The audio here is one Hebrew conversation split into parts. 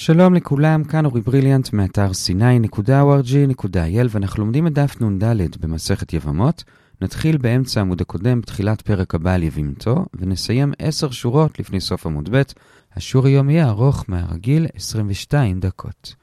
שלום לכולם, כאן אורי בריליאנט מאתר sny.org.il ואנחנו לומדים את דף נ"ד במסכת יבמות. נתחיל באמצע העמוד הקודם, בתחילת פרק הבא על יבימתו, ונסיים עשר שורות לפני סוף עמוד ב'. השיעור היום יהיה ארוך מהרגיל 22 דקות.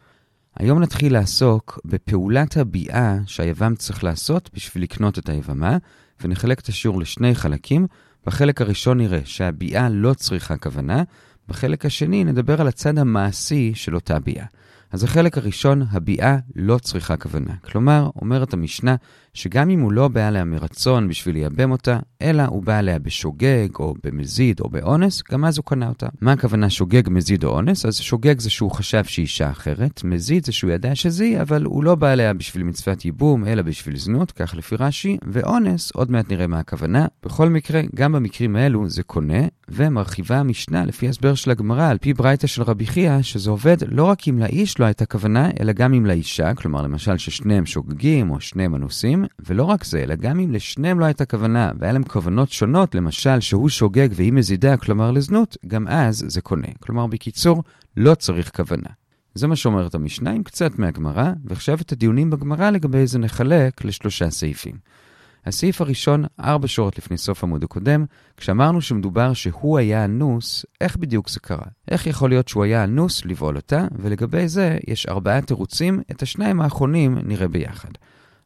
היום נתחיל לעסוק בפעולת הביאה שהיבם צריך לעשות בשביל לקנות את היבמה, ונחלק את השיעור לשני חלקים. בחלק הראשון נראה שהביאה לא צריכה כוונה, בחלק השני נדבר על הצד המעשי של אותה ביאה. אז החלק הראשון, הביאה לא צריכה כוונה. כלומר, אומרת המשנה, שגם אם הוא לא בא עליה מרצון בשביל לייבם אותה, אלא הוא בא עליה בשוגג, או במזיד, או באונס, גם אז הוא קנה אותה. מה הכוונה שוגג, מזיד או אונס? אז שוגג זה שהוא חשב שהיא אישה אחרת, מזיד זה שהוא ידע שזה היא, אבל הוא לא בא עליה בשביל מצוות ייבום, אלא בשביל זנות, כך לפי רש"י, ואונס, עוד מעט נראה מה הכוונה. בכל מקרה, גם במקרים האלו זה קונה, ומרחיבה המשנה לפי הסבר של הגמרא, על פי ברייתא של רבי חייא, שזה עובד לא רק אם לאיש לא הייתה כוונה, אלא גם אם לאישה, כלומר למשל ששניהם שוגגים או שניהם אנוסים, ולא רק זה, אלא גם אם לשניהם לא הייתה כוונה, והיה להם כוונות שונות, למשל שהוא שוגג והיא מזידה, כלומר לזנות, גם אז זה קונה. כלומר, בקיצור, לא צריך כוונה. זה מה שאומרת המשנה עם קצת מהגמרא, ועכשיו את הדיונים בגמרא לגבי זה נחלק לשלושה סעיפים. הסעיף הראשון, ארבע שורות לפני סוף עמוד הקודם, כשאמרנו שמדובר שהוא היה אנוס, איך בדיוק זה קרה? איך יכול להיות שהוא היה אנוס לבעול אותה? ולגבי זה יש ארבעה תירוצים, את השניים האחרונים נראה ביחד.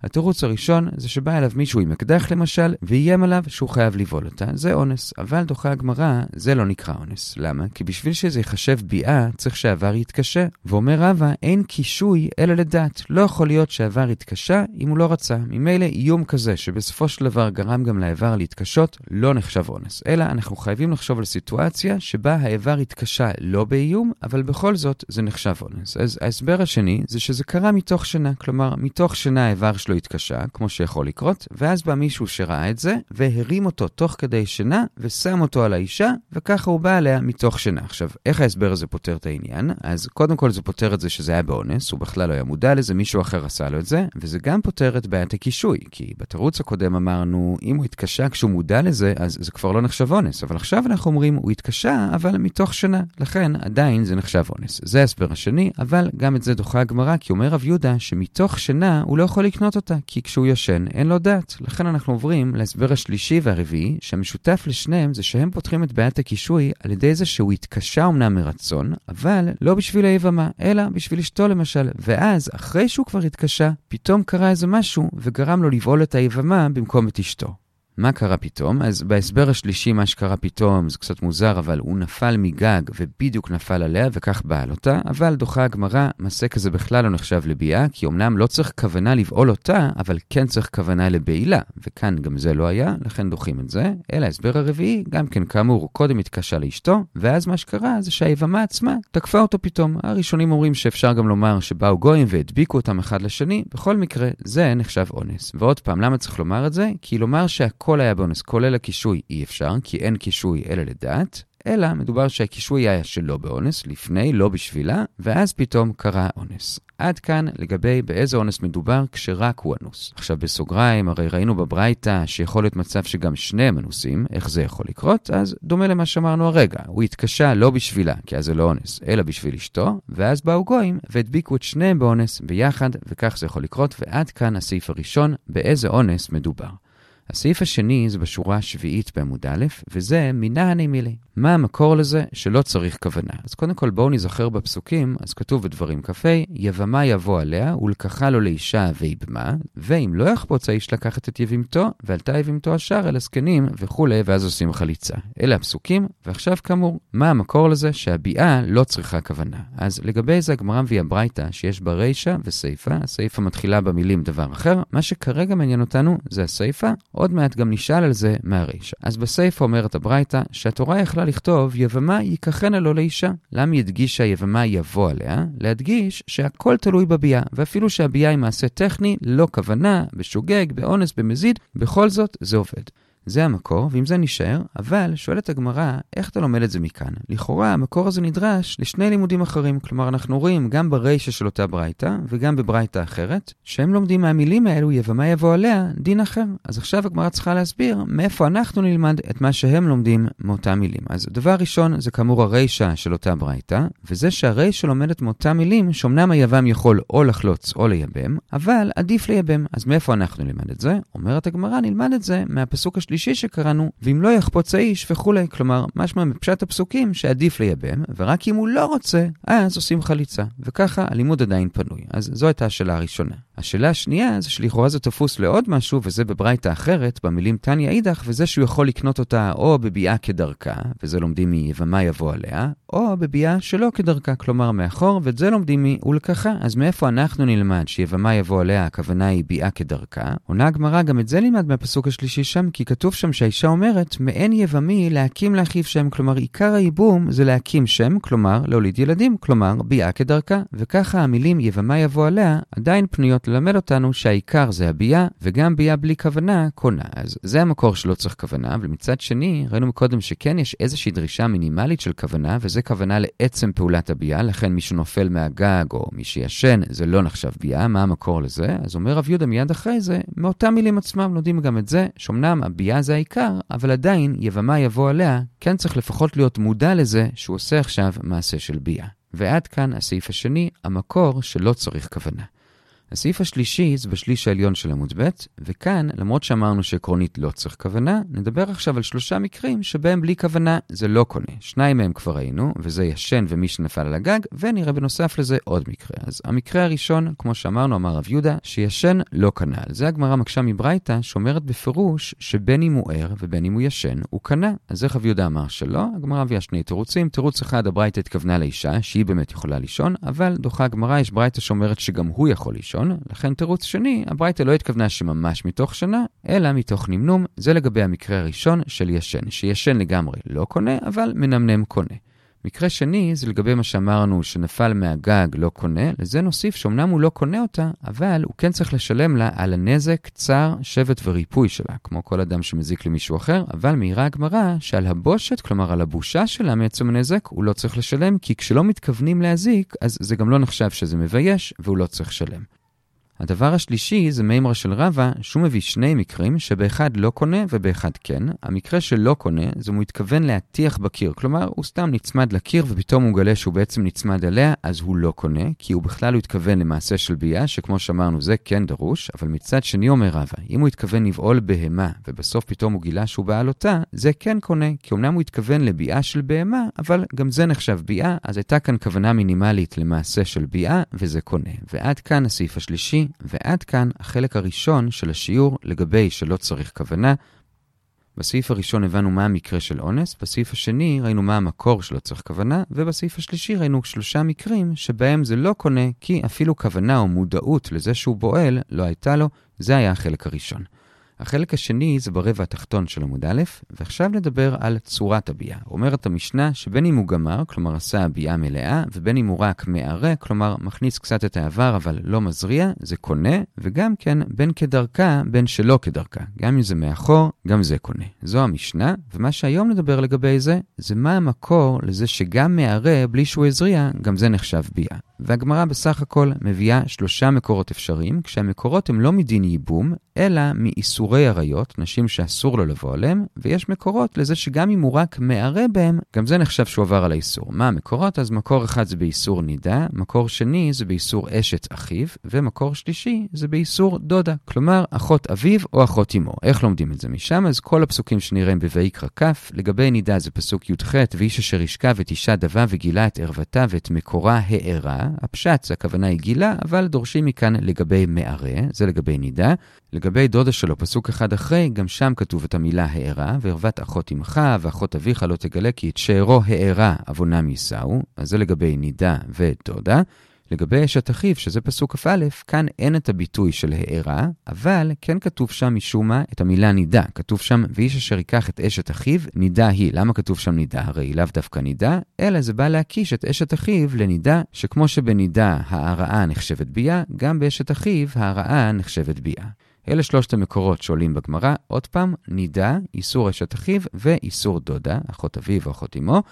התירוץ הראשון זה שבא אליו מישהו עם אקדח למשל, ואיים עליו שהוא חייב לבעול אותה, זה אונס. אבל דוחה הגמרא, זה לא נקרא אונס. למה? כי בשביל שזה ייחשב ביאה, צריך שהעבר יתקשה. ואומר רבא, אין קישוי אלא לדת. לא יכול להיות שהעבר יתקשה אם הוא לא רצה. ממילא איום כזה, שבסופו של דבר גרם גם לאיבר להתקשות, לא נחשב אונס. אלא אנחנו חייבים לחשוב על סיטואציה שבה האיבר התקשה לא באיום, אבל בכל זאת זה נחשב אונס. אז ההסבר השני זה שזה קרה מתוך שינה. כלומר, מתוך שינה האיבר שלו התקשה, כמו שיכול לקרות, ואז בא מישהו שראה את זה, והרים אותו תוך כדי שינה, ושם אותו על האישה, וככה הוא בא עליה מתוך שינה. עכשיו, איך ההסבר הזה פותר את העניין? אז קודם כל זה פותר את זה שזה היה באונס, הוא בכלל לא היה מודע לזה, מישהו אחר עשה לו את זה, וזה גם פותר את בעיית הקישוי, כי בתירוץ הקודם אמרנו, אם הוא התקשה כשהוא מודע לזה, אז זה כבר לא נחשב אונס, אבל עכשיו אנחנו אומרים, הוא התקשה, אבל מתוך שינה, לכן עדיין זה נחשב אונס. זה ההסבר השני, אבל גם את זה דוחה הגמרא, כי אומר רב יהודה שמתוך שינה הוא לא יכול לקנות אותה, כי כשהוא ישן אין לו דעת. לכן אנחנו עוברים להסבר השלישי והרביעי, שהמשותף לשניהם זה שהם פותחים את בעיית הקישוי על ידי זה שהוא התקשה אמנם מרצון, אבל לא בשביל היבמה, אלא בשביל אשתו למשל. ואז, אחרי שהוא כבר התקשה, פתאום קרה איזה משהו וגרם לו לבעול את היבמה במקום את אשתו. מה קרה פתאום? אז בהסבר השלישי, מה שקרה פתאום זה קצת מוזר, אבל הוא נפל מגג ובדיוק נפל עליה וכך בעל אותה, אבל דוחה הגמרא, מעשה כזה בכלל לא נחשב לביאה, כי אמנם לא צריך כוונה לבעול אותה, אבל כן צריך כוונה לבעילה, וכאן גם זה לא היה, לכן דוחים את זה. אלא ההסבר הרביעי, גם כן כאמור, קודם התקשה לאשתו, ואז מה שקרה זה שהיבמה עצמה תקפה אותו פתאום. הראשונים אומרים שאפשר גם לומר שבאו גויים והדביקו אותם אחד לשני, בכל מקרה, זה נחשב אונס. ועוד פעם, למה צריך לומר את זה? כי לומר שהכל הכל היה באונס, כולל הקישוי, אי אפשר, כי אין קישוי אלא לדעת, אלא מדובר שהקישוי היה שלא באונס, לפני, לא בשבילה, ואז פתאום קרה אונס. עד כאן לגבי באיזה אונס מדובר כשרק הוא אנוס. עכשיו בסוגריים, הרי ראינו בברייתא שיכול להיות מצב שגם שניהם אנוסים, איך זה יכול לקרות? אז דומה למה שאמרנו הרגע, הוא התקשה לא בשבילה, כי אז זה לא אונס, אלא בשביל אשתו, ואז באו גויים והדביקו את שניהם באונס ביחד, וכך זה יכול לקרות, ועד כאן הסעיף הראשון, באיזה אונס מדובר. הסעיף השני זה בשורה השביעית בעמוד א', וזה מנהני מילי. מה המקור לזה שלא צריך כוונה? אז קודם כל בואו נזכר בפסוקים, אז כתוב בדברים כ"ה, יבמה יבוא עליה, ולקחה לו לאישה ויבמה, ואם לא יחפוץ האיש לקחת את יבימתו, ועלתה יבימתו השאר אל הזקנים וכולי, ואז עושים חליצה. אלה הפסוקים, ועכשיו כאמור, מה המקור לזה שהביאה לא צריכה כוונה? אז לגבי זה הגמרא מביאה ברייתא שיש בה רישא וסיפא, הסיפא מתחילה במילים דבר אחר, מה שכרגע מעניין אותנו זה הסיפא, עוד מעט גם נשאל על זה מהרישא. אז בסיפא אומרת הברייתא שהתורה יכלה לכתוב יבמה ייקחנה לו לאישה. למה היא הדגישה יבמה יבוא עליה? להדגיש שהכל תלוי בביאה, ואפילו שהביאה היא מעשה טכני, לא כוונה, בשוגג, באונס, במזיד, בכל זאת זה עובד. זה המקור, ועם זה נשאר, אבל שואלת הגמרא, איך אתה לומד את זה מכאן? לכאורה, המקור הזה נדרש לשני לימודים אחרים. כלומר, אנחנו רואים גם ברישה של אותה ברייתא, וגם בברייתא אחרת, שהם לומדים מהמילים האלו, יבמה יבוא עליה, דין אחר. אז עכשיו הגמרא צריכה להסביר מאיפה אנחנו נלמד את מה שהם לומדים מאותם מילים. אז דבר ראשון, זה כאמור הרישה של אותה ברייתא, וזה שהרישה לומדת מאותם מילים, שאומנם היבם יכול או לחלוץ או לייבם, אבל עדיף לייבם. אז מאיפה אנחנו נלמד את זה? אומרת הגמרא, נלמד את זה מהפסוק השלישי שקראנו, ואם לא יחפוץ האיש וכולי. כלומר, משמע מפשט הפסוקים שעדיף לייבם, ורק אם הוא לא רוצה, אז עושים חליצה. וככה הלימוד עדיין פנוי. אז זו הייתה השאלה הראשונה. השאלה השנייה זה שלכאורה זה תפוס לעוד משהו, וזה בברייתא אחרת, במילים תניא אידך, וזה שהוא יכול לקנות אותה או בביאה כדרכה, וזה לומדים מיבמה יבוא עליה, או בביאה שלא כדרכה, כלומר מאחור, ואת זה לומדים מ"ולקחה". אז מאיפה אנחנו נלמד שיבמה יבוא עליה, הכוונה היא ביאה כדרכה? עונה הגמרא, גם את זה נלמד מהפסוק השלישי שם, כי כתוב שם שהאישה אומרת, מעין יבמי להקים לאחיו שם, כלומר עיקר הייבום זה להקים שם, כלומר להוליד ילדים, כלומר ביאה כדרכה. וככה המילים יבמה יבוא עליה עדיין פנויות ללמד אותנו שהעיקר זה הביאה, וגם ביאה בלי כוונה קונה. אז זה המקור שלא צריך כוונה, אבל מצד שני, ראינו מקודם שכן יש איזושהי דרישה מינימלית של כוונה, וזה כוונה לעצם פעולת הביאה, לכן מי שנופל מהגג או מי שישן, זה לא נחשב ביאה, מה המקור לזה? אז אומר רב יהודה מיד אחרי זה, מאותם מילים עצמם לומדים גם את זה, שאומנם הביאה זה העיקר, אבל עדיין יבמה יבוא עליה, כן צריך לפחות להיות מודע לזה שהוא עושה עכשיו מעשה של ביאה. ועד כאן הסעיף השני, המקור שלא צריך כוונה. הסעיף השלישי זה בשליש העליון של עמוד ב', וכאן, למרות שאמרנו שעקרונית לא צריך כוונה, נדבר עכשיו על שלושה מקרים שבהם בלי כוונה זה לא קונה. שניים מהם כבר ראינו, וזה ישן ומי שנפל על הגג, ונראה בנוסף לזה עוד מקרה. אז המקרה הראשון, כמו שאמרנו, אמר רב יהודה, שישן לא קנה. על זה הגמרא מקשה מברייתא, שאומרת בפירוש שבין אם הוא ער ובין אם הוא ישן, הוא קנה. אז איך רב יהודה אמר שלא? הגמרא הביאה שני תירוצים. תירוץ אחד, הברייתא התכוונה לאישה, שהיא באמת יכולה לישון, אבל דוחה הגמרא, יש ברייתא שאומרת שגם הוא יכול לישון. ראשון, לכן תירוץ שני, הברייתא לא התכוונה שממש מתוך שנה, אלא מתוך נמנום, זה לגבי המקרה הראשון של ישן, שישן לגמרי לא קונה, אבל מנמנם קונה. מקרה שני זה לגבי מה שאמרנו שנפל מהגג לא קונה, לזה נוסיף שאומנם הוא לא קונה אותה, אבל הוא כן צריך לשלם לה על הנזק, צער, שבט וריפוי שלה, כמו כל אדם שמזיק למישהו אחר, אבל מעירה הגמרא שעל הבושת, כלומר על הבושה שלה מעצם הנזק, הוא לא צריך לשלם, כי כשלא מתכוונים להזיק, אז זה גם לא נחשב שזה מבייש, והוא לא צריך לשלם. הדבר השלישי זה מימרה של רבא, שהוא מביא שני מקרים שבאחד לא קונה ובאחד כן. המקרה שלא קונה זה הוא מתכוון להטיח בקיר, כלומר הוא סתם נצמד לקיר ופתאום הוא גלה שהוא בעצם נצמד אליה, אז הוא לא קונה, כי הוא בכלל הוא התכוון למעשה של ביאה, שכמו שאמרנו זה כן דרוש, אבל מצד שני אומר רבא, אם הוא התכוון לבעול בהמה ובסוף פתאום הוא גילה שהוא בעל אותה, זה כן קונה, כי אמנם הוא התכוון לביאה של בהמה, אבל גם זה נחשב ביאה, אז הייתה כאן כוונה מינימלית למעשה של ביאה, וזה קונה. ועד כאן הסעיף השלישי, ועד כאן החלק הראשון של השיעור לגבי שלא צריך כוונה. בסעיף הראשון הבנו מה המקרה של אונס, בסעיף השני ראינו מה המקור שלא צריך כוונה, ובסעיף השלישי ראינו שלושה מקרים שבהם זה לא קונה כי אפילו כוונה או מודעות לזה שהוא בועל לא הייתה לו, זה היה החלק הראשון. החלק השני זה ברבע התחתון של עמוד א', ועכשיו נדבר על צורת הביאה. אומרת המשנה שבין אם הוא גמר, כלומר עשה הביאה מלאה, ובין אם הוא רק מערה, כלומר מכניס קצת את העבר אבל לא מזריע, זה קונה, וגם כן בין כדרכה, בין שלא כדרכה. גם אם זה מאחור, גם זה קונה. זו המשנה, ומה שהיום נדבר לגבי זה, זה מה המקור לזה שגם מערה, בלי שהוא הזריע, גם זה נחשב ביאה. והגמרא בסך הכל מביאה שלושה מקורות אפשריים, כשהמקורות הם לא מדין ייבום, אלא מאיסורי עריות, נשים שאסור לו לבוא עליהם, ויש מקורות לזה שגם אם הוא רק מערה בהם, גם זה נחשב שהוא עבר על האיסור. מה המקורות? אז מקור אחד זה באיסור נידה, מקור שני זה באיסור אשת אחיו, ומקור שלישי זה באיסור דודה, כלומר אחות אביו או אחות אמו. איך לומדים את זה משם? אז כל הפסוקים שנראים בויקרא כ', לגבי נידה זה פסוק י"ח, ואיש אשר ישכב את אישה דבה וגילה את ערוותה ואת מקורה הארה. הפשט, זה הכוונה היא גילה, אבל דורשים מכאן לגבי מערה, זה לגבי נידה. לגבי דודה שלו, פסוק אחד אחרי, גם שם כתוב את המילה הארה, וערוות אחות אמך ואחות אביך לא תגלה כי את שארו הארה עוונם יישאו, אז זה לגבי נידה ודודה. לגבי אשת אחיו, שזה פסוק כ"א, כאן אין את הביטוי של הארה, אבל כן כתוב שם משום מה את המילה נידה. כתוב שם, ואיש אשר ייקח את אשת אחיו, נידה היא. למה כתוב שם נידה? הרי היא לאו דווקא נידה, אלא זה בא להקיש את אשת אחיו לנידה, שכמו שבנידה ההרעה נחשבת ביאה, גם באשת אחיו ההרעה נחשבת ביאה. אלה שלושת המקורות שעולים בגמרא. עוד פעם, נידה, איסור אשת אחיו ואיסור דודה, אחות אביו או אחות אמו.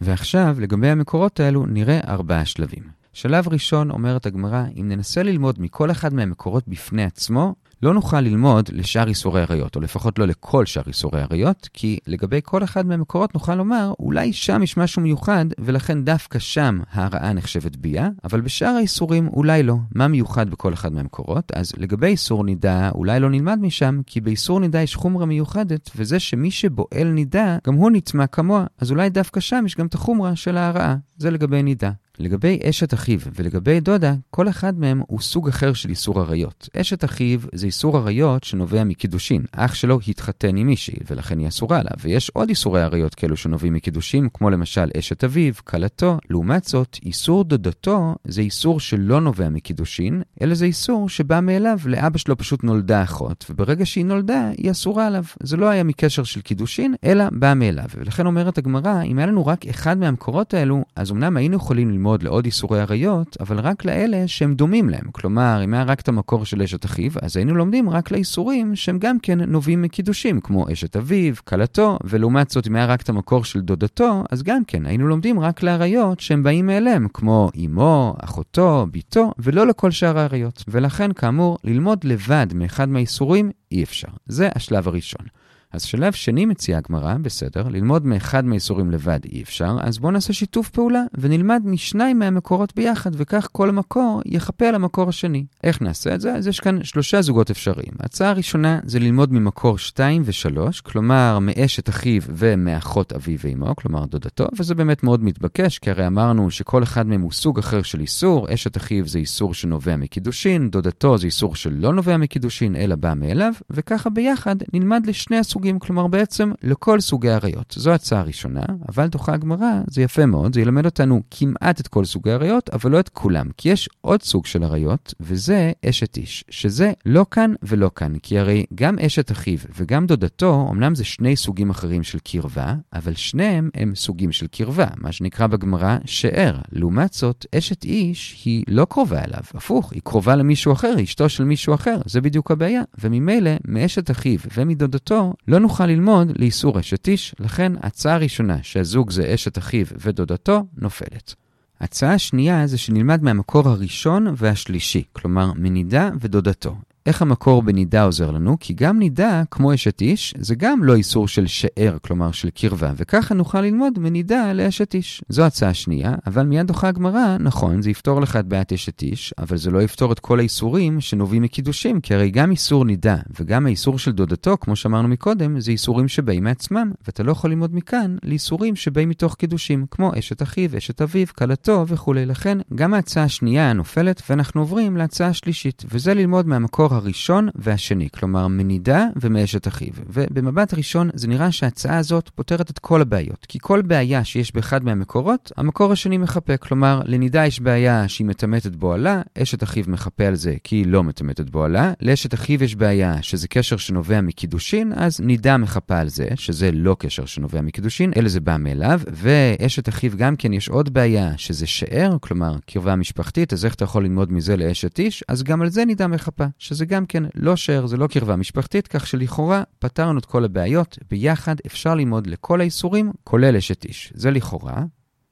ועכשיו, לגבי המקורות האלו, נראה ארבעה שלבים. שלב ראשון, אומרת הגמרא, אם ננסה ללמוד מכל אחד מהמקורות בפני עצמו, לא נוכל ללמוד לשאר איסורי עריות, או לפחות לא לכל שאר איסורי עריות, כי לגבי כל אחד מהמקורות נוכל לומר, אולי שם יש משהו מיוחד, ולכן דווקא שם ההרעה נחשבת ביה, אבל בשאר האיסורים אולי לא. מה מיוחד בכל אחד מהמקורות? אז לגבי איסור נידה, אולי לא נלמד משם, כי באיסור נידה יש חומרה מיוחדת, וזה שמי שבועל נידה, גם הוא נטמע כמוה, אז אולי דווקא שם יש גם את החומרה של ההרעה. זה לגבי נידה. לגבי אשת אחיו ולגבי דודה, כל אחד מהם הוא סוג אחר של איסור עריות. אשת אחיו זה איסור עריות שנובע מקידושין. אח שלו התחתן עם מישהי, ולכן היא אסורה לה. ויש עוד איסורי עריות כאלו שנובעים מקידושין, כמו למשל אשת אביו, כלתו. לעומת זאת, איסור דודתו זה איסור שלא נובע מקידושין, אלא זה איסור שבא מאליו. לאבא שלו פשוט נולדה אחות, וברגע שהיא נולדה, היא אסורה עליו. זה לא היה מקשר של קידושין, אלא בא מאליו. ולכן אומרת הגמרא, אם היה לנו רק אחד מהמקורות האלו, אז אמנם היינו יכולים ללמוד ללמוד לעוד איסורי עריות, אבל רק לאלה שהם דומים להם. כלומר, אם היה רק את המקור של אשת אחיו, אז היינו לומדים רק לאיסורים שהם גם כן נובעים מקידושים, כמו אשת אביו, כלתו, ולעומת זאת, אם היה רק את המקור של דודתו, אז גם כן היינו לומדים רק לעריות שהם באים מאליהם, כמו אמו, אחותו, ביתו, ולא לכל שאר העריות. ולכן, כאמור, ללמוד לבד מאחד מהאיסורים אי אפשר. זה השלב הראשון. אז שלב שני מציעה הגמרא, בסדר, ללמוד מאחד מהאיסורים לבד אי אפשר, אז בואו נעשה שיתוף פעולה ונלמד משניים מהמקורות ביחד, וכך כל מקור יחפה על המקור השני. איך נעשה את זה? אז יש כאן שלושה זוגות אפשריים. ההצעה הראשונה זה ללמוד ממקור 2 ו-3, כלומר מאשת אחיו ומאחות אביו ואמו, כלומר דודתו, וזה באמת מאוד מתבקש, כי הרי אמרנו שכל אחד מהם הוא סוג אחר של איסור, אשת אחיו זה איסור שנובע מקידושין, דודתו זה איסור שלא נובע מקידושין, אלא בא מאליו, וככה ביחד נלמד לשני. סוגים, כלומר בעצם לכל סוגי עריות. זו הצעה ראשונה, אבל תוכה הגמרא, זה יפה מאוד, זה ילמד אותנו כמעט את כל סוגי עריות, אבל לא את כולם, כי יש עוד סוג של עריות, וזה אשת איש, שזה לא כאן ולא כאן, כי הרי גם אשת אחיו וגם דודתו, אמנם זה שני סוגים אחרים של קרבה, אבל שניהם הם סוגים של קרבה, מה שנקרא בגמרא שאר. לעומת זאת, אשת איש היא לא קרובה אליו, הפוך, היא קרובה למישהו אחר, אשתו של מישהו אחר, זה בדיוק הבעיה. וממילא, מאשת אחיו ומדודתו, לא נוכל ללמוד לאיסור אשת איש, לכן הצעה הראשונה שהזוג זה אשת אחיו ודודתו נופלת. הצעה השנייה זה שנלמד מהמקור הראשון והשלישי, כלומר מנידה ודודתו. איך המקור בנידה עוזר לנו? כי גם נידה, כמו אשת איש, זה גם לא איסור של שאר, כלומר של קרבה, וככה נוכל ללמוד מנידה לאשת איש. זו הצעה שנייה, אבל מיד דוחה הגמרא, נכון, זה יפתור לך את בעיית אשת איש, אבל זה לא יפתור את כל האיסורים שנובעים מקידושים, כי הרי גם איסור נידה וגם האיסור של דודתו, כמו שאמרנו מקודם, זה איסורים שבאים מעצמם, ואתה לא יכול ללמוד מכאן לאיסורים שבאים מתוך קידושים, כמו אשת אחיו, אשת אביו, כלתו וכולי. לכן, גם ההצעה השנייה נופלת, ואנחנו עוברים להצעה השלישית, וזה ללמוד מהמקור הראשון והשני, כלומר מנידה ומאשת אחיו. ובמבט ראשון זה נראה שההצעה הזאת פותרת את כל הבעיות, כי כל בעיה שיש באחד מהמקורות, המקור השני מחפה. כלומר, לנידה יש בעיה שהיא מטמאת את בועלה, אשת אחיו מחפה על זה כי היא לא מטמאת את בועלה, לאשת אחיו יש בעיה שזה קשר שנובע מקידושין, אז נידה מחפה על זה, שזה לא קשר שנובע מקידושין, אלא זה בא מאליו, ואשת אחיו גם כן יש עוד בעיה שזה שאר, כלומר קרבה משפחתית, אז איך אתה יכול ללמוד מזה לאשת איש? אז גם על זה נידה מחפה, שזה גם כן לא share, זה לא קרבה משפחתית, כך שלכאורה פתרנו את כל הבעיות, ביחד אפשר ללמוד לכל האיסורים, כולל אשת איש. זה לכאורה.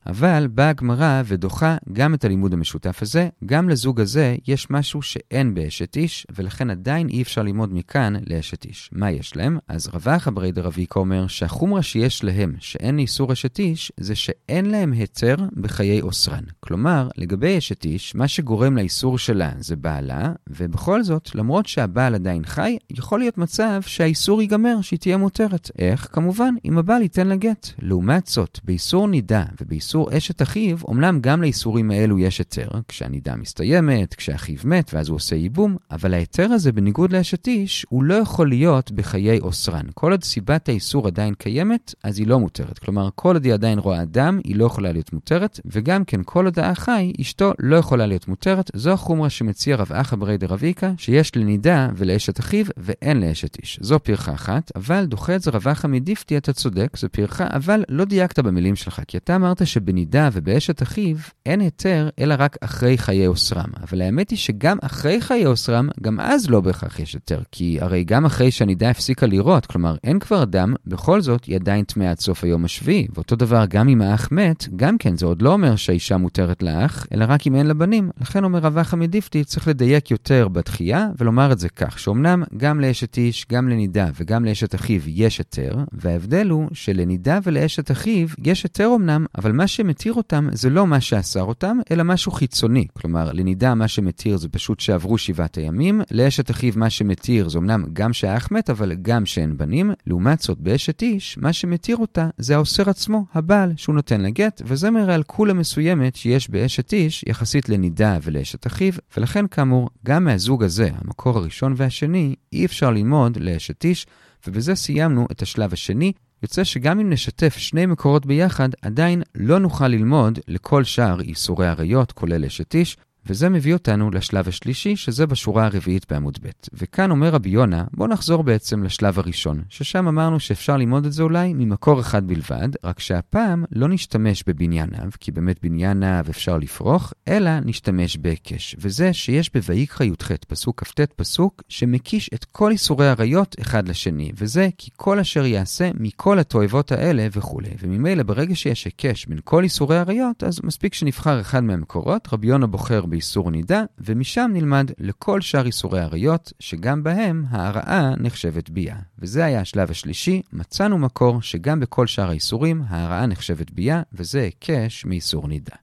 אבל באה הגמרא ודוחה גם את הלימוד המשותף הזה, גם לזוג הזה יש משהו שאין באשת איש, ולכן עדיין אי אפשר ללמוד מכאן לאשת איש. מה יש להם? אז רבח אברי דרביקה אומר שהחומרה שיש להם, שאין איסור אשת איש, זה שאין להם היתר בחיי אוסרן. כלומר, לגבי אשת איש, מה שגורם לאיסור שלה זה בעלה, ובכל זאת, למרות שהבעל עדיין חי, יכול להיות מצב שהאיסור ייגמר, שהיא תהיה מותרת. איך? כמובן, אם הבעל ייתן לה גט. לעומת זאת, באיסור נידה ובאיסור איסור אשת אחיו, אמנם גם לאיסורים האלו יש היתר, כשהנידה מסתיימת, כשאחיו מת ואז הוא עושה ייבום, אבל ההיתר הזה, בניגוד לאשת איש, הוא לא יכול להיות בחיי אוסרן. כל עוד סיבת האיסור עדיין קיימת, אז היא לא מותרת. כלומר, כל עוד היא עדיין רואה אדם, היא לא יכולה להיות מותרת, וגם כן, כל עוד האחי, אשתו לא יכולה להיות מותרת. זו החומרה שמציע רב אחא ברי דרביקה, שיש לנידה ולאשת אחיו, ואין לאשת איש. זו פרחה אחת, אבל דוחה את זה רב אחא מדיפתי, אתה צודק, זו פרחה, אבל לא דייקת במילים שלך, כי אתה אמרת ש... שבנידה ובאשת אחיו אין היתר אלא רק אחרי חיי אוסרם. אבל האמת היא שגם אחרי חיי אוסרם, גם אז לא בהכרח יש היתר. כי הרי גם אחרי שהנידה הפסיקה לראות, כלומר אין כבר דם, בכל זאת היא עדיין טמאה עד סוף היום השביעי. ואותו דבר גם אם האח מת, גם כן זה עוד לא אומר שהאישה מותרת לאח, אלא רק אם אין לה בנים. לכן אומר רבח המדיפתי, צריך לדייק יותר בתחייה ולומר את זה כך, שאומנם גם לאשת איש, גם לנידה וגם לאשת אחיו יש היתר, וההבדל הוא שלנידה ולאשת אחיו יש היתר אמנם, אבל מה שמתיר אותם זה לא מה שאסר אותם, אלא משהו חיצוני. כלומר, לנידה מה שמתיר זה פשוט שעברו שבעת הימים, לאשת אחיו מה שמתיר זה אמנם גם שהאח מת, אבל גם שאין בנים. לעומת זאת, באשת איש, מה שמתיר אותה זה האוסר עצמו, הבעל, שהוא נותן לה גט, וזה מראה על כולה מסוימת שיש באשת איש יחסית לנידה ולאשת אחיו, ולכן כאמור, גם מהזוג הזה, המקור הראשון והשני, אי אפשר ללמוד לאשת איש, ובזה סיימנו את השלב השני. יוצא שגם אם נשתף שני מקורות ביחד, עדיין לא נוכל ללמוד לכל שאר איסורי עריות, כולל אשת איש, וזה מביא אותנו לשלב השלישי, שזה בשורה הרביעית בעמוד ב'. וכאן אומר רבי יונה, בואו נחזור בעצם לשלב הראשון, ששם אמרנו שאפשר ללמוד את זה אולי ממקור אחד בלבד, רק שהפעם לא נשתמש בבנייניו, כי באמת בנייניו אפשר לפרוח, אלא נשתמש בהיקש. וזה שיש בויקרא י"ח, פסוק כ"ט פסוק, שמקיש את כל איסורי עריות אחד לשני, וזה כי כל אשר יעשה מכל התועבות האלה וכולי. וממילא ברגע שיש היקש בין כל איסורי עריות, אז מספיק שנבחר אחד מהמקורות, רבי יונה בוחר באיסור נידה, ומשם נלמד לכל שאר איסורי עריות, שגם בהם ההרעה נחשבת ביאה. וזה היה השלב השלישי, מצאנו מקור שגם בכל שאר האיסורים ההרעה נחשבת ביאה, וזה היקש מאיסור נידה.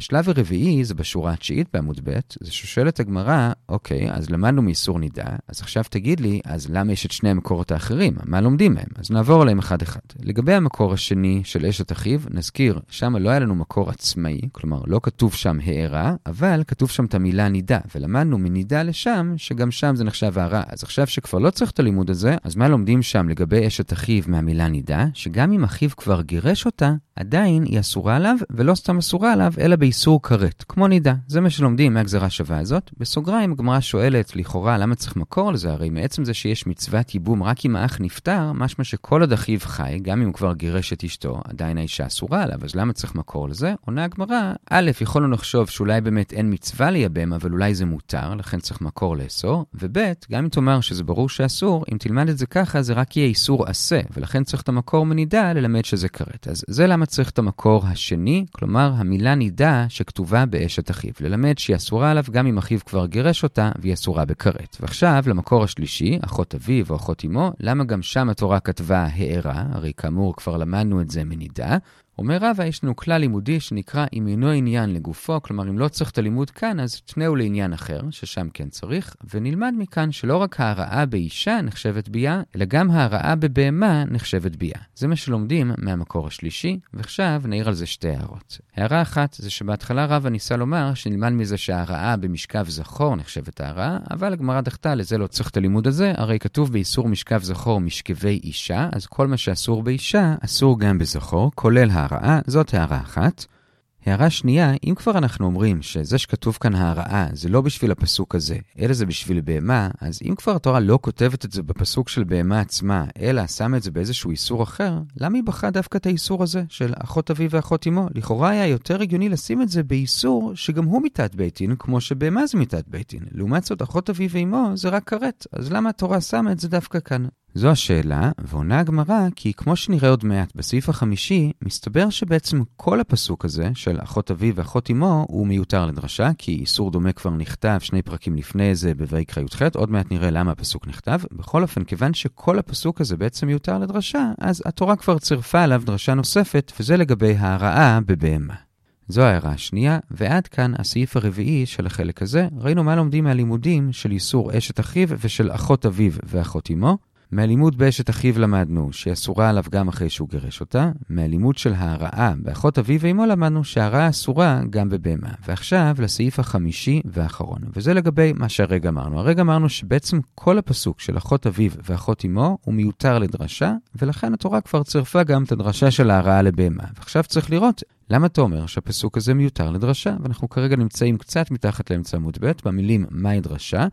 השלב הרביעי זה בשורה התשיעית בעמוד ב', זה ששואלת הגמרא, אוקיי, אז למדנו מאיסור נידה, אז עכשיו תגיד לי, אז למה יש את שני המקורות האחרים? מה לומדים מהם? אז נעבור עליהם אחד-אחד. לגבי המקור השני של אשת אחיו, נזכיר, שם לא היה לנו מקור עצמאי, כלומר, לא כתוב שם הערה, אבל כתוב שם את המילה נידה, ולמדנו מנידה לשם, שגם שם זה נחשב הערה. אז עכשיו שכבר לא צריך את הלימוד הזה, אז מה לומדים שם לגבי אשת אחיו מהמילה נידה? שגם אם אחיו כבר גירש אותה, עדיין היא אסורה עליו, ולא סתם אסורה עליו, אלא באיסור כרת, כמו נידה. זה מה שלומדים מהגזרה השווה הזאת. בסוגריים, הגמרא שואלת, לכאורה, למה צריך מקור לזה? הרי מעצם זה שיש מצוות ייבום רק אם האח נפטר, משמע שכל עוד אחיו חי, גם אם הוא כבר גירש את אשתו, עדיין האישה אסורה עליו, אז למה צריך מקור לזה? עונה הגמרא, א', יכולנו לחשוב שאולי באמת אין מצווה לייבם, אבל אולי זה מותר, לכן צריך מקור לאסור, וב', גם אם תאמר שזה ברור שאסור, אם תלמד את זה ככה, זה רק יהיה איסור עשה, ולכן צריך את המקור מנידה ללמד שזה כרת. אז זה למה צריך את המקור השני, כלומר המילה נידה שכתובה באשת אחיו, ללמד שהיא אסורה עליו גם אם אחיו כבר גירש אותה והיא אסורה בכרת. ועכשיו למקור השלישי, אחות אביו או אחות אמו, למה גם שם התורה כתבה הערה, הרי כאמור כבר למדנו את זה מנידה, אומר רבא, יש לנו כלל לימודי שנקרא אם אינו עניין לגופו, כלומר אם לא צריך את הלימוד כאן, אז תנאו לעניין אחר, ששם כן צריך, ונלמד מכאן שלא רק ההרעה באישה נחשבת ביאה, אלא גם ההרעה בבהמה נחשבת ביאה. זה מה שלומדים מהמקור השלישי, ועכשיו נעיר על זה שתי הערות. הערה אחת זה שבהתחלה רבא ניסה לומר שנלמד מזה שההרעה במשכב זכור נחשבת ההרעה, אבל הגמרא דחתה לזה לא צריך את הלימוד הזה, הרי כתוב באיסור משכב זכור משכבי אישה, אז כל מה שאסור באישה, אסור גם בזכור, כולל ההרעה, זאת הערה אחת. הערה שנייה, אם כבר אנחנו אומרים שזה שכתוב כאן ההרעה זה לא בשביל הפסוק הזה, אלא זה בשביל בהמה, אז אם כבר התורה לא כותבת את זה בפסוק של בהמה עצמה, אלא שמה את זה באיזשהו איסור אחר, למה היא בחרה דווקא את האיסור הזה של אחות אביו ואחות אמו? לכאורה היה יותר הגיוני לשים את זה באיסור שגם הוא מיתת בית דין, כמו שבהמה זה מיתת בית דין. לעומת זאת, אחות אביו ואמו זה רק כרת, אז למה התורה שמה את זה דווקא כאן? זו השאלה, ועונה הגמרא כי כמו שנראה עוד מעט בסעיף החמישי, מסתבר שבעצם כל הפסוק הזה של אחות אביו ואחות אמו הוא מיותר לדרשה, כי איסור דומה כבר נכתב שני פרקים לפני זה בויקרא י"ח, עוד מעט נראה למה הפסוק נכתב. בכל אופן, כיוון שכל הפסוק הזה בעצם מיותר לדרשה, אז התורה כבר צירפה עליו דרשה נוספת, וזה לגבי ההרעה בבהמה. זו ההערה השנייה, ועד כאן הסעיף הרביעי של החלק הזה. ראינו מה לומדים מהלימודים של איסור אשת אחיו ושל אחות אביו ואחות אמו. מהלימוד באשת אחיו למדנו שהיא אסורה עליו גם אחרי שהוא גירש אותה. מהלימוד של ההרעה באחות אביו ואמו למדנו שההרעה אסורה גם בבהמה. ועכשיו לסעיף החמישי והאחרון, וזה לגבי מה שהרגע אמרנו. הרגע אמרנו שבעצם כל הפסוק של אחות אביו ואחות אמו הוא מיותר לדרשה, ולכן התורה כבר צירפה גם את הדרשה של ההרעה לבהמה. ועכשיו צריך לראות למה אתה אומר שהפסוק הזה מיותר לדרשה? ואנחנו כרגע נמצאים קצת מתחת לאמצע עמוד ב', במילים מהי דרשה.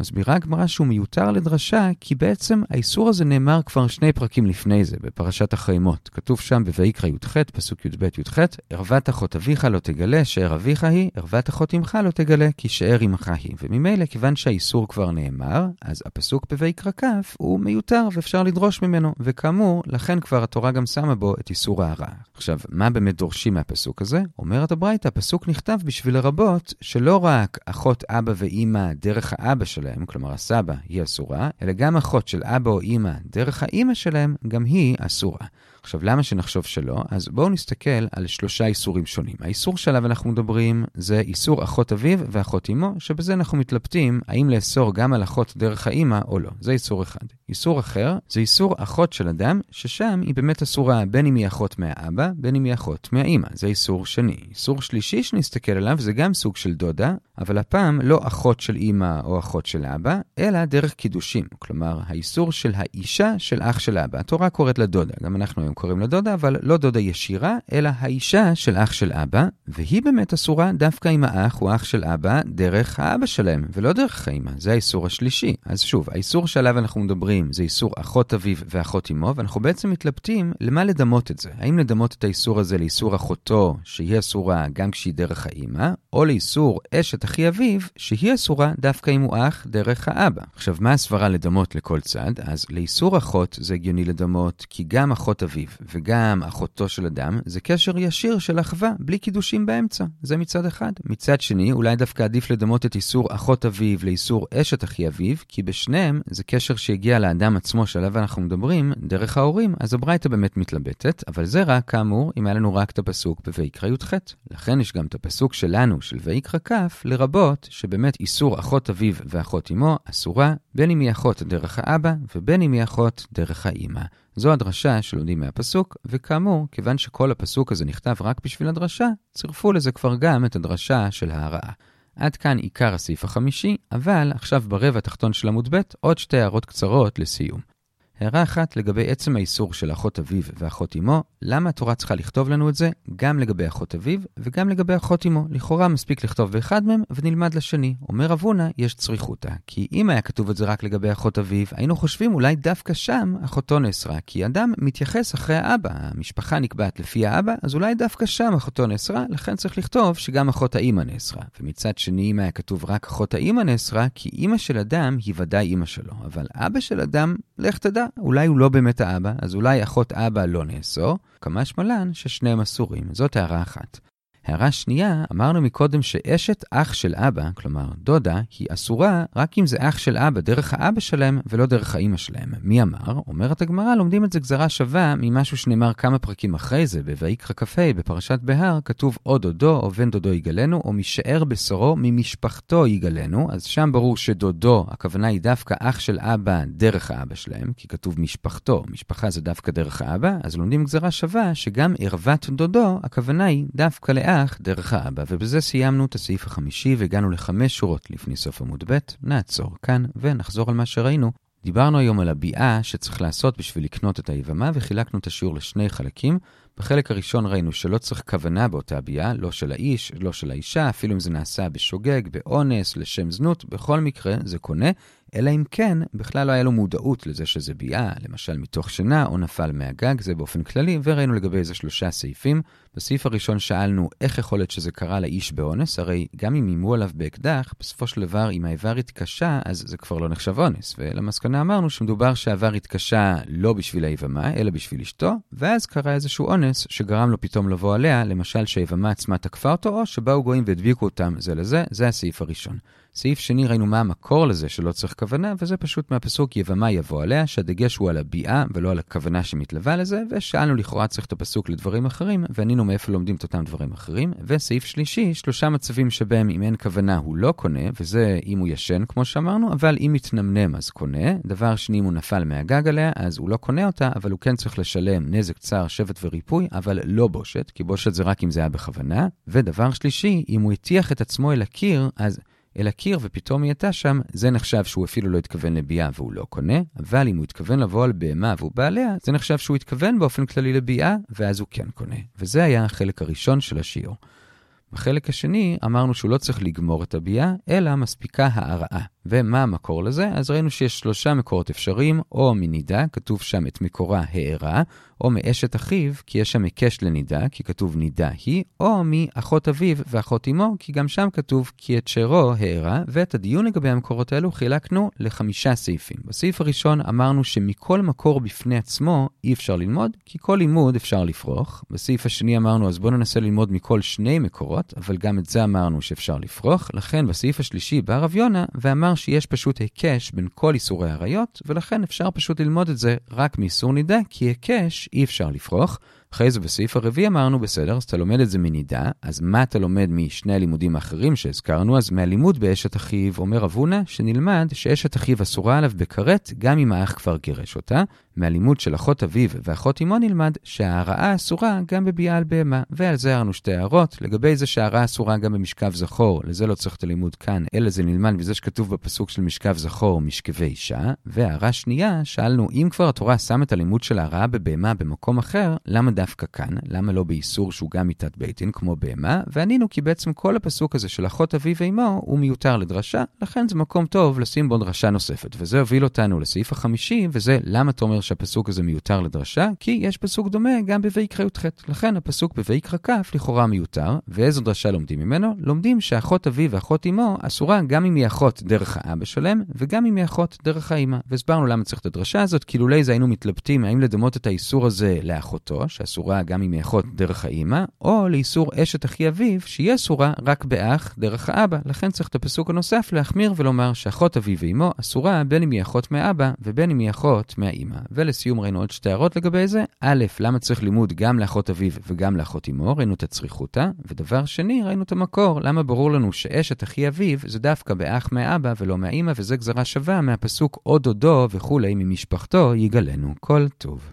מסבירה הגמרא שהוא מיותר לדרשה, כי בעצם האיסור הזה נאמר כבר שני פרקים לפני זה, בפרשת החיימות. כתוב שם בויקרא י"ח, פסוק י"ב-י"ח, ערוות אחות אביך לא תגלה, שאר אביך היא, ערוות אחות אמך לא תגלה, כי שאר אמך היא. וממילא, כיוון שהאיסור כבר נאמר, אז הפסוק בויקרא כ' הוא מיותר ואפשר לדרוש ממנו. וכאמור, לכן כבר התורה גם שמה בו את איסור ההרעה. עכשיו, מה באמת דורשים מהפסוק הזה? אומרת הברייתא, הפסוק נכתב בשביל לרבות שלא רק אחות אבא ואימא דרך האבא שלהם, כלומר הסבא, היא אסורה, אלא גם אחות של אבא או אימא דרך האימא שלהם, גם היא אסורה. עכשיו, למה שנחשוב שלא? אז בואו נסתכל על שלושה איסורים שונים. האיסור שעליו אנחנו מדברים זה איסור אחות אביו ואחות אמו, שבזה אנחנו מתלבטים האם לאסור גם על אחות דרך האימא או לא. זה איסור אחד. איסור אחר זה איסור אחות של אדם, ששם היא באמת אסורה בין אם היא אחות מהאבא, בין אם היא אחות מהאימא. זה איסור שני. איסור שלישי שנסתכל עליו זה גם סוג של דודה, אבל הפעם לא אחות של אימא או אחות של אבא, אלא דרך קידושים. כלומר, האיסור של האישה של אח של אבא. התורה קוראת לה דודה, גם אנחנו היום קוראים לה דודה, אבל לא דודה ישירה, אלא האישה של אח של אבא, והיא באמת אסורה דווקא אם האח הוא אח של אבא דרך האבא שלהם, ולא דרך האימא. זה האיסור השלישי. אז שוב, האיסור שעליו אנחנו מדברים זה איסור אחות אביו ואחות אמו, ואנחנו בעצם מתלבטים למה לדמות את זה. האם לדמות את האיסור הזה לאיסור אחותו, שהיא אסורה גם כשהיא דרך האימא, או לאיסור אשת אחי אביו, שהיא אסורה דווקא אם הוא אח דרך האבא. עכשיו, מה הסברה לדמות לכל צד? אז לאיסור אחות זה הגיוני לדמות, כי גם אחות אביו וגם אחותו של אדם זה קשר ישיר של אחווה, בלי קידושים באמצע. זה מצד אחד. מצד שני, אולי דווקא עדיף לדמות את איסור אחות אביו לאיסור אשת אחי אביו, כי בשניהם זה קשר שהגיע לאדם עצמו שעליו אנחנו מדברים, דרך ההורים, אז הברייתא באמת מתלבטת, אבל זה רק, כאמור, אם היה לנו רק את הפסוק בויקרא י"ח. לכן יש גם את הפסוק שלנו, של ויקרא כ', לרבות שבאמת איסור אחות אביו ואחות אמו אסורה, בין אם היא אחות דרך האבא ובין אם היא אחות דרך האימא. זו הדרשה שלומדים מהפסוק, וכאמור, כיוון שכל הפסוק הזה נכתב רק בשביל הדרשה, צירפו לזה כבר גם את הדרשה של ההרעה. עד כאן עיקר הסעיף החמישי, אבל עכשיו ברבע התחתון של עמוד ב' עוד שתי הערות קצרות לסיום. הערה אחת לגבי עצם האיסור של אחות אביו ואחות אמו, למה התורה צריכה לכתוב לנו את זה גם לגבי אחות אביו וגם לגבי אחות אמו? לכאורה מספיק לכתוב באחד מהם ונלמד לשני. אומר אבונה, יש צריכותא. כי אם היה כתוב את זה רק לגבי אחות אביו, היינו חושבים אולי דווקא שם אחותו נאסרה, כי אדם מתייחס אחרי האבא. המשפחה נקבעת לפי האבא, אז אולי דווקא שם אחותו נאסרה, לכן צריך לכתוב שגם אחות האימא נאסרה. ומצד שני, אם היה כתוב רק אחות האימא נאסרה, כי אימא של אדם היא ודאי אימא שלו. אבל אבא של אדם, לך תדע, אולי הוא לא באמת האבא, אז אולי אחות אבא לא נאסור, כמה שמלן ששניהם אסורים. זאת הערה אחת. הערה שנייה, אמרנו מקודם שאשת אח של אבא, כלומר דודה, היא אסורה רק אם זה אח של אבא דרך האבא שלהם ולא דרך האימא שלהם. מי אמר? אומרת הגמרא, לומדים את זה גזרה שווה ממשהו שנאמר כמה פרקים אחרי זה, בויקרא כ"ה, בפרשת בהר, כתוב או דודו או בן דודו יגלנו, או משאר בשורו ממשפחתו יגלנו, אז שם ברור שדודו, הכוונה היא דווקא אח של אבא דרך האבא שלהם, כי כתוב משפחתו, משפחה זה דווקא דרך האבא, אז לומדים גזרה שווה שגם ערוות דודו, הכוונה היא דווקא לאח. האח דרך האבא, ובזה סיימנו את הסעיף החמישי והגענו לחמש שורות לפני סוף עמוד ב', נעצור כאן ונחזור על מה שראינו. דיברנו היום על הביאה שצריך לעשות בשביל לקנות את היבמה, וחילקנו את השיעור לשני חלקים. בחלק הראשון ראינו שלא צריך כוונה באותה ביאה, לא של האיש, לא של האישה, אפילו אם זה נעשה בשוגג, באונס, לשם זנות, בכל מקרה זה קונה, אלא אם כן בכלל לא היה לו מודעות לזה שזה ביאה, למשל מתוך שינה או נפל מהגג, זה באופן כללי, וראינו לגבי איזה שלושה סעיפים. בסעיף הראשון שאלנו איך יכול להיות שזה קרה לאיש באונס, הרי גם אם אימו עליו באקדח, בסופו של דבר אם האיבר התקשה, אז זה כבר לא נחשב אונס. ולמסקנה אמרנו שמדובר שהאיבר התקשה לא בשביל היבמה, אלא בשביל אשתו, ואז קרה איזשהו אונס שגרם לו פתאום לבוא עליה, למשל שהיבמה עצמה תקפה אותו, או שבאו גויים והדביקו אותם זה לזה, זה הסעיף הראשון. סעיף שני ראינו מה המקור לזה שלא צריך כוונה, וזה פשוט מהפסוק יבמה יבוא עליה, שהדגש הוא על הביאה ולא על הכוונה שמתלווה לזה, ושאלנו לכאורה צריך את הפסוק לדברים אחרים, וענינו מאיפה לומדים את אותם דברים אחרים. וסעיף שלישי, שלושה מצבים שבהם אם אין כוונה הוא לא קונה, וזה אם הוא ישן כמו שאמרנו, אבל אם מתנמנם אז קונה. דבר שני, אם הוא נפל מהגג עליה, אז הוא לא קונה אותה, אבל הוא כן צריך לשלם נזק צער, שבט וריפוי, אבל לא בושת, כי בושת זה רק אם זה היה בכוונה. ודבר שלישי, אם הוא הטיח את עצמו אל הקיר, אז... אל הקיר ופתאום היא הייתה שם, זה נחשב שהוא אפילו לא התכוון לביאה והוא לא קונה, אבל אם הוא התכוון לבוא על בהמה והוא בעליה, זה נחשב שהוא התכוון באופן כללי לביאה, ואז הוא כן קונה. וזה היה החלק הראשון של השיעור. בחלק השני אמרנו שהוא לא צריך לגמור את הביאה, אלא מספיקה הערעה. ומה המקור לזה? אז ראינו שיש שלושה מקורות אפשריים, או מנידה, כתוב שם את מקורה הערה, או מאשת אחיו, כי יש שם היקש לנידה, כי כתוב נידה היא, או מאחות אביו ואחות אמו, כי גם שם כתוב כי את שרו הערה, ואת הדיון לגבי המקורות האלו חילקנו לחמישה סעיפים. בסעיף הראשון אמרנו שמכל מקור בפני עצמו אי אפשר ללמוד, כי כל לימוד אפשר לפרוח. בסעיף השני אמרנו, אז בואו ננסה ללמוד מכל שני מקורות, אבל גם את זה אמרנו שאפשר לפרוח. לכן בסעיף השלישי בא רב יונה ואמר שיש פשוט היקש בין כל איסורי עריות, ולכן אפשר פשוט ללמוד את זה רק מאיסור נידה, כי היקש אי אפשר לפרוח. אחרי זה בסעיף הרביעי אמרנו, בסדר, אז אתה לומד את זה מנידה, אז מה אתה לומד משני הלימודים האחרים שהזכרנו? אז מהלימוד באשת אחיו אומר רב הונא, שנלמד שאשת אחיו אסורה עליו בכרת, גם אם האח כבר גירש אותה. מהלימוד של אחות אביו ואחות אמו נלמד שההרעה אסורה גם בביאה על בהמה, ועל זה הערנו שתי הערות. לגבי זה שההרעה אסורה גם במשכב זכור, לזה לא צריך את הלימוד כאן, אלא זה נלמד מזה שכתוב בפסוק של משכב זכור, משכבי אישה. והערה שנייה, שאלנו, אם כבר התורה שם את הלימוד של ההרעה בבהמה במקום אחר, למה דווקא כאן? למה לא באיסור שהוא גם מיתת בית דין כמו בהמה? וענינו כי בעצם כל הפסוק הזה של אחות אביו ואמו הוא מיותר לדרשה, לכן זה מקום טוב לשים בו דרשה נוספת. וזה הוביל אותנו לסעיף החמישי, וזה למה תומר שהפסוק הזה מיותר לדרשה, כי יש פסוק דומה גם בויקרא י"ח. לכן הפסוק בויקרא כ' לכאורה מיותר, ואיזו דרשה לומדים ממנו? לומדים שאחות אבי ואחות אמו אסורה גם אם היא אחות דרך האבא שלהם, וגם אם היא אחות דרך האמא. והסברנו למה צריך את הדרשה הזאת, כי לולי זה היינו מתלבטים האם לדמות את האיסור הזה לאחותו, שאסורה גם אם היא אחות דרך האמא, או לאיסור אשת אחי אביו, שהיא אסורה רק באח דרך האבא. לכן צריך את הפסוק הנוסף להחמיר ולומר שאחות אבי ואמו אסורה בין אם היא אחות מאבא ובין אם היא אחות מהאמא. ולסיום ראינו עוד שתי הערות לגבי זה. א', למה צריך לימוד גם לאחות אביו וגם לאחות אמו? ראינו את הצריכותא. ודבר שני, ראינו את המקור. למה ברור לנו שאשת אחי אביו זה דווקא באח מאבא ולא מהאמא, וזה גזרה שווה מהפסוק עוד דודו וכולי ממשפחתו יגלנו כל טוב.